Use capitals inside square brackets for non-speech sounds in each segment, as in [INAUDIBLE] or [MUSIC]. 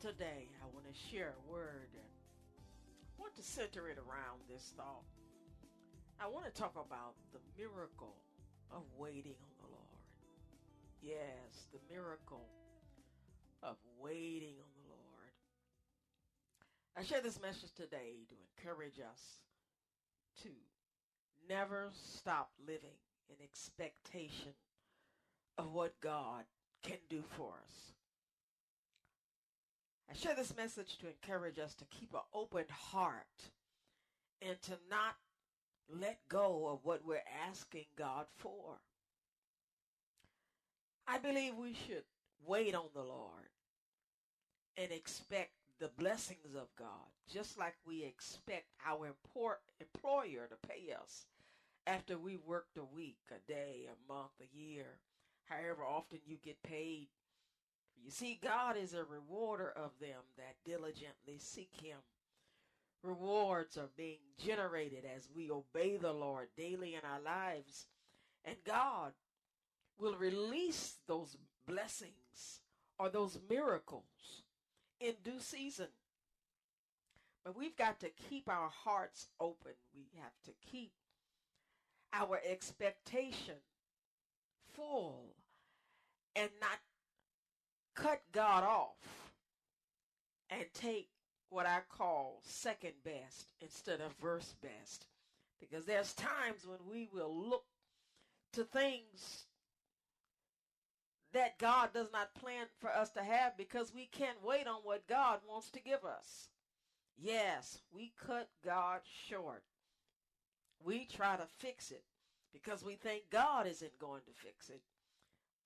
Today, I want to share a word and I want to center it around this thought. I want to talk about the miracle of waiting on the Lord. Yes, the miracle of waiting on the Lord. I share this message today to encourage us to never stop living in expectation of what God can do for us. I share this message to encourage us to keep an open heart and to not let go of what we're asking God for. I believe we should wait on the Lord and expect the blessings of God, just like we expect our employer to pay us after we worked a week, a day, a month, a year, however often you get paid. You see, God is a rewarder of them that diligently seek Him. Rewards are being generated as we obey the Lord daily in our lives, and God will release those blessings or those miracles in due season. But we've got to keep our hearts open. We have to keep our expectation full and not cut God off and take what I call second best instead of verse best. Because there's times when we will look to things that God does not plan for us to have because we can't wait on what God wants to give us. Yes, we cut God short. We try to fix it because we think God isn't going to fix it.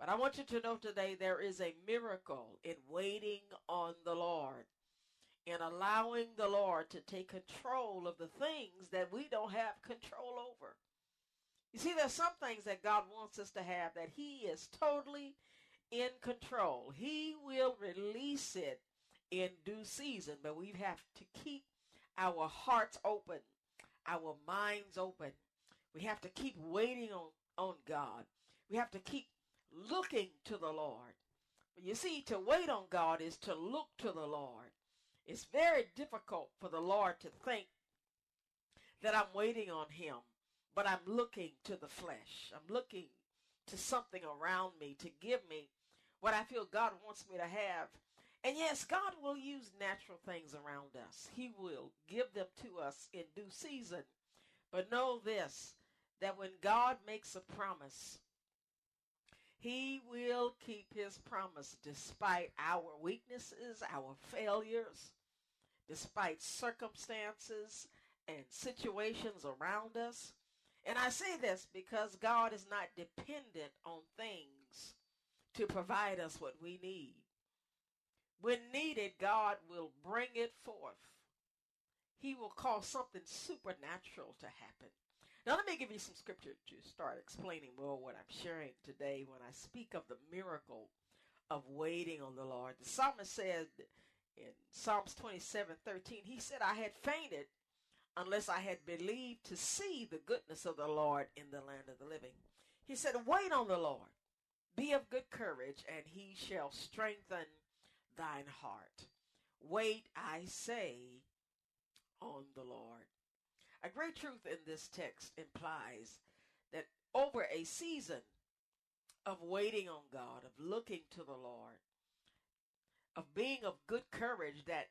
But I want you to know today there is a miracle in waiting on the Lord, in allowing the Lord to take control of the things that we don't have control over. You see, there's some things that God wants us to have that He is totally in control. He will release it in due season, but we have to keep our hearts open, our minds open. We have to keep waiting on, on God. We have to keep looking to the Lord. But you see, to wait on God is to look to the Lord. It's very difficult for the Lord to think that I'm waiting on Him, but I'm looking to the flesh. I'm looking to something around me to give me what I feel God wants me to have. And yes, God will use natural things around us. He will give them to us in due season. But know this that when God makes a promise, He will keep His promise despite our weaknesses, our failures, despite circumstances and situations around us. And I say this because God is not dependent on things to provide us what we need. When needed, God will bring it forth. He will cause something supernatural to happen. Now, let me give you some scripture to start explaining more what I'm sharing today when I speak of the miracle of waiting on the Lord. The psalmist said in Psalms 27 13, he said, I had fainted unless I had believed to see the goodness of the Lord in the land of the living. He said, Wait on the Lord, be of good courage, and he shall strengthen thine heart. Wait, I say, on the Lord. A great truth in this text implies that over a season of waiting on God, of looking to the Lord, of being of good courage, that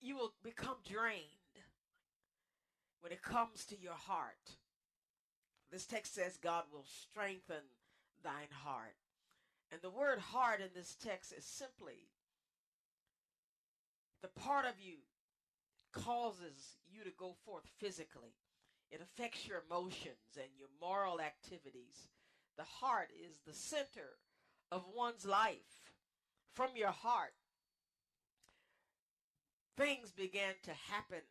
you will become drained. when it comes to your heart. This text says God will strengthen thine heart. And the word heart in this text is simply the part of you causes you to go forth physically. It affects your emotions and your moral activities. The heart is the center of one's life. From your heart, things began to happen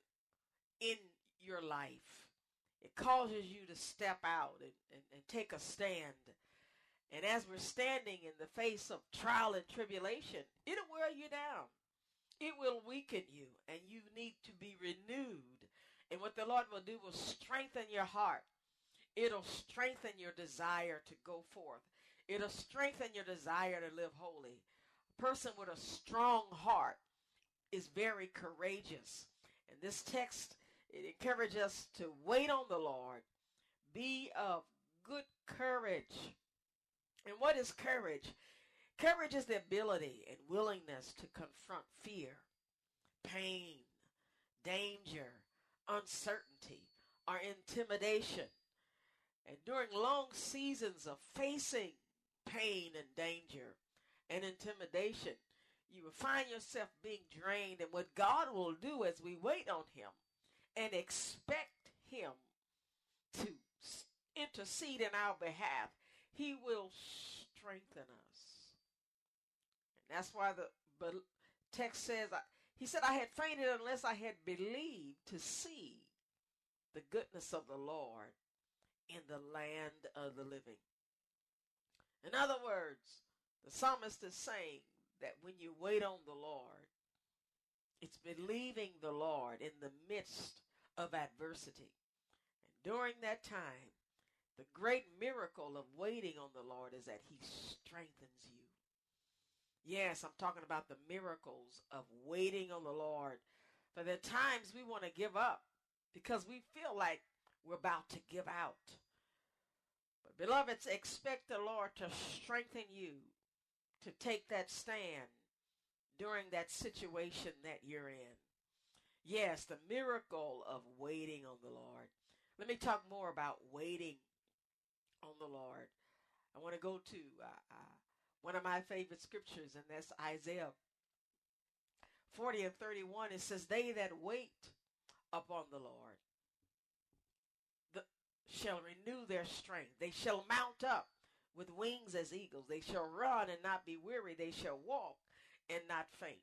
in your life. It causes you to step out and, and, and take a stand. And as we're standing in the face of trial and tribulation, it'll wear you down. It will weaken you, and you need to be renewed. And what the Lord will do will strengthen your heart. It'll strengthen your desire to go forth. It'll strengthen your desire to live holy. A person with a strong heart is very courageous. And this text it encourages us to wait on the Lord. Be of good courage. And what is courage? Courage is the ability and willingness to confront fear, pain, danger, uncertainty, or intimidation. And during long seasons of facing pain and danger and intimidation, you will find yourself being drained. And what God will do as we wait on Him and expect Him to intercede in our behalf, He will strengthen us. That's why the text says, He said, I had fainted unless I had believed to see the goodness of the Lord in the land of the living. In other words, the psalmist is saying that when you wait on the Lord, it's believing the Lord in the midst of adversity. And during that time, the great miracle of waiting on the Lord is that He strengthens you. Yes, I'm talking about the miracles of waiting on the Lord. For there are times we want to give up because we feel like we're about to give out. But beloveds, expect the Lord to strengthen you to take that stand during that situation that you're in. Yes, the miracle of waiting on the Lord. Let me talk more about waiting on the Lord. I want to go to uh, uh, one of my favorite scriptures, and that's Isaiah 40 and 31. It says, They that wait upon the Lord the, shall renew their strength. They shall mount up with wings as eagles. They shall run and not be weary. They shall walk and not faint.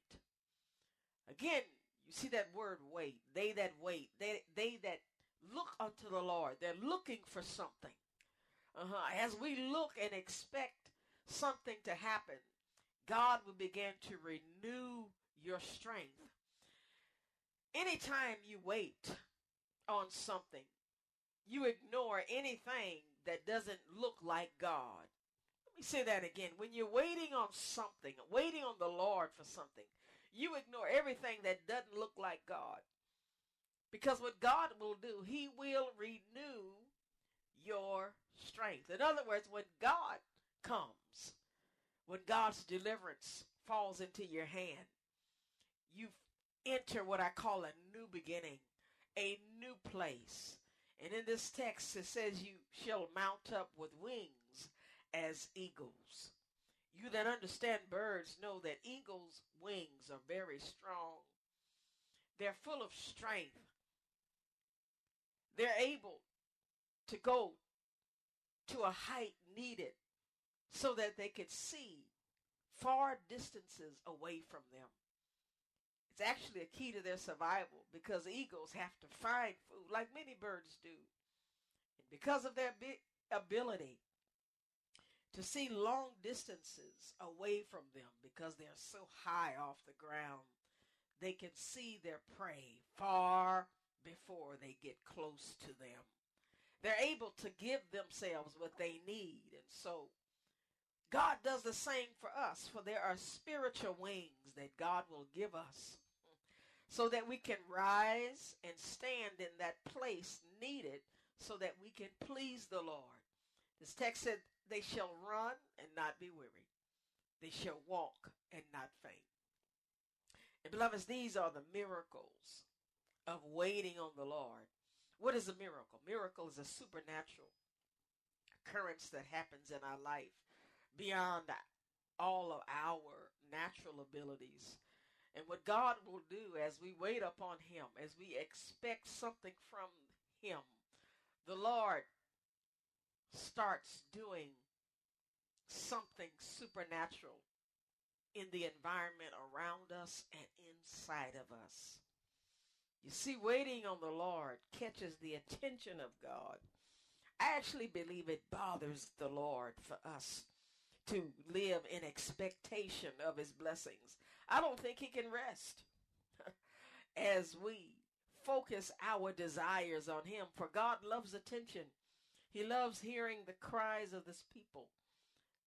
Again, you see that word wait. They that wait. They, they that look unto the Lord. They're looking for something. Uh-huh. As we look and expect something to happen, God will begin to renew your strength. Anytime you wait on something, you ignore anything that doesn't look like God. Let me say that again. When you're waiting on something, waiting on the Lord for something, you ignore everything that doesn't look like God. Because what God will do, He will renew your strength. In other words, when God comes, when God's deliverance falls into your hand, you enter what I call a new beginning, a new place. And in this text, it says, You shall mount up with wings as eagles. You that understand birds know that eagles' wings are very strong. They're full of strength. They're able to go to a height needed so that they could see far distances away from them. It's actually a key to their survival because eagles have to find food like many birds do. And because of their ability to see long distances away from them because they're so high off the ground, they can see their prey far before they get close to them. They're able to give themselves what they need. And so God does the same for us, for there are spiritual wings that God will give us so that we can rise and stand in that place needed so that we can please the Lord. This text said, They shall run and not be weary, they shall walk and not faint. And beloveds, these are the miracles of waiting on the Lord. What is a miracle? Miracle is a supernatural occurrence that happens in our life beyond all of our natural abilities. And what God will do as we wait upon Him, as we expect something from Him, the Lord starts doing something supernatural in the environment around us and inside of us. You see, waiting on the Lord catches the attention of God. I actually believe it bothers the Lord for us to live in expectation of his blessings. I don't think he can rest [LAUGHS] as we focus our desires on him, for God loves attention. He loves hearing the cries of his people.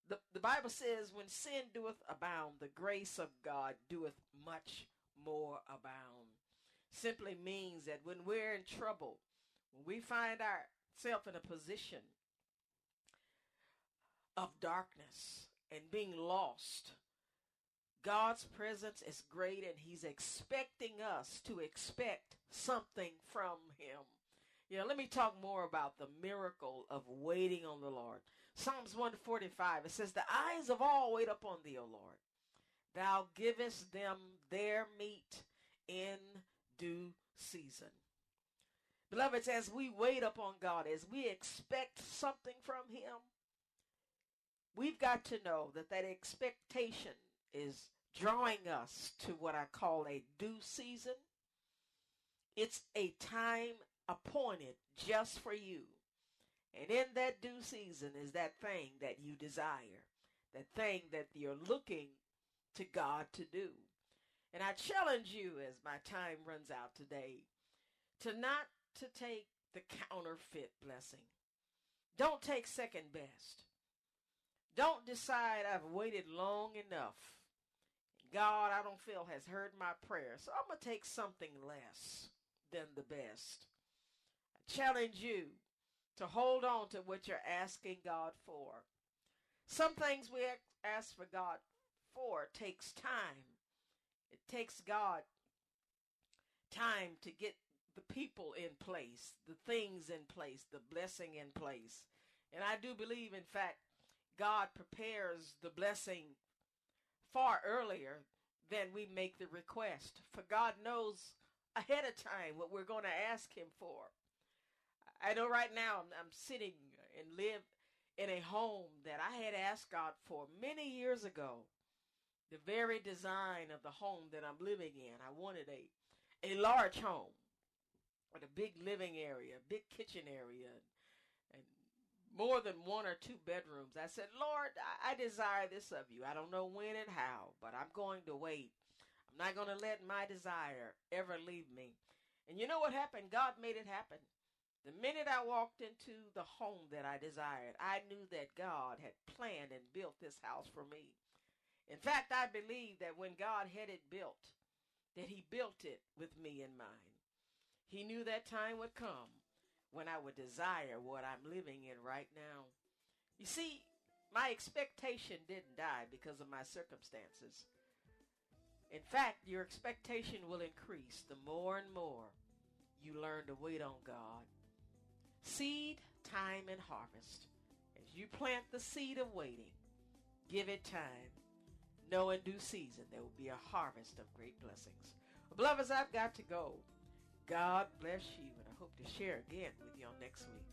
The, the Bible says, when sin doeth abound, the grace of God doeth much more abound. Simply means that when we're in trouble, when we find ourselves in a position of darkness and being lost, God's presence is great and He's expecting us to expect something from Him. You know, let me talk more about the miracle of waiting on the Lord. Psalms 145, it says, The eyes of all wait upon thee, O Lord. Thou givest them their meat in due season. Beloveds, as we wait upon God, as we expect something from Him, we've got to know that that expectation is drawing us to what I call a due season. It's a time appointed just for you. And in that due season is that thing that you desire, that thing that you're looking to God to do. And I challenge you as my time runs out today to not to take the counterfeit blessing. Don't take second best. Don't decide I've waited long enough. God, I don't feel has heard my prayer. So I'm going to take something less than the best. I challenge you to hold on to what you're asking God for. Some things we ask for God for takes time. It takes God time to get the people in place, the things in place, the blessing in place. And I do believe, in fact, God prepares the blessing far earlier than we make the request. For God knows ahead of time what we're going to ask Him for. I know right now I'm, I'm sitting and live in a home that I had asked God for many years ago the very design of the home that I'm living in. I wanted a a large home with a big living area, big kitchen area, more than one or two bedrooms. I said, Lord, I, desire this of you. I don't know when and how, but I'm going to wait. I'm not going to let my desire ever leave me. And you know what happened? God made it happen. The minute I walked into the home that I desired, I knew that God had planned and built this house for me. In fact, I believe that when God had it built, that he built it with me in mind. He knew that time would come when I would desire what I'm living in right now. You see, my expectation didn't die because of my circumstances. In fact, your expectation will increase the more and more you learn to wait on God. Seed, time, and harvest. As you plant the seed of waiting, give it time know in due season there will be a harvest of great blessings. Beloveds, I've got to go. God bless you, hope to share again with y'all next week.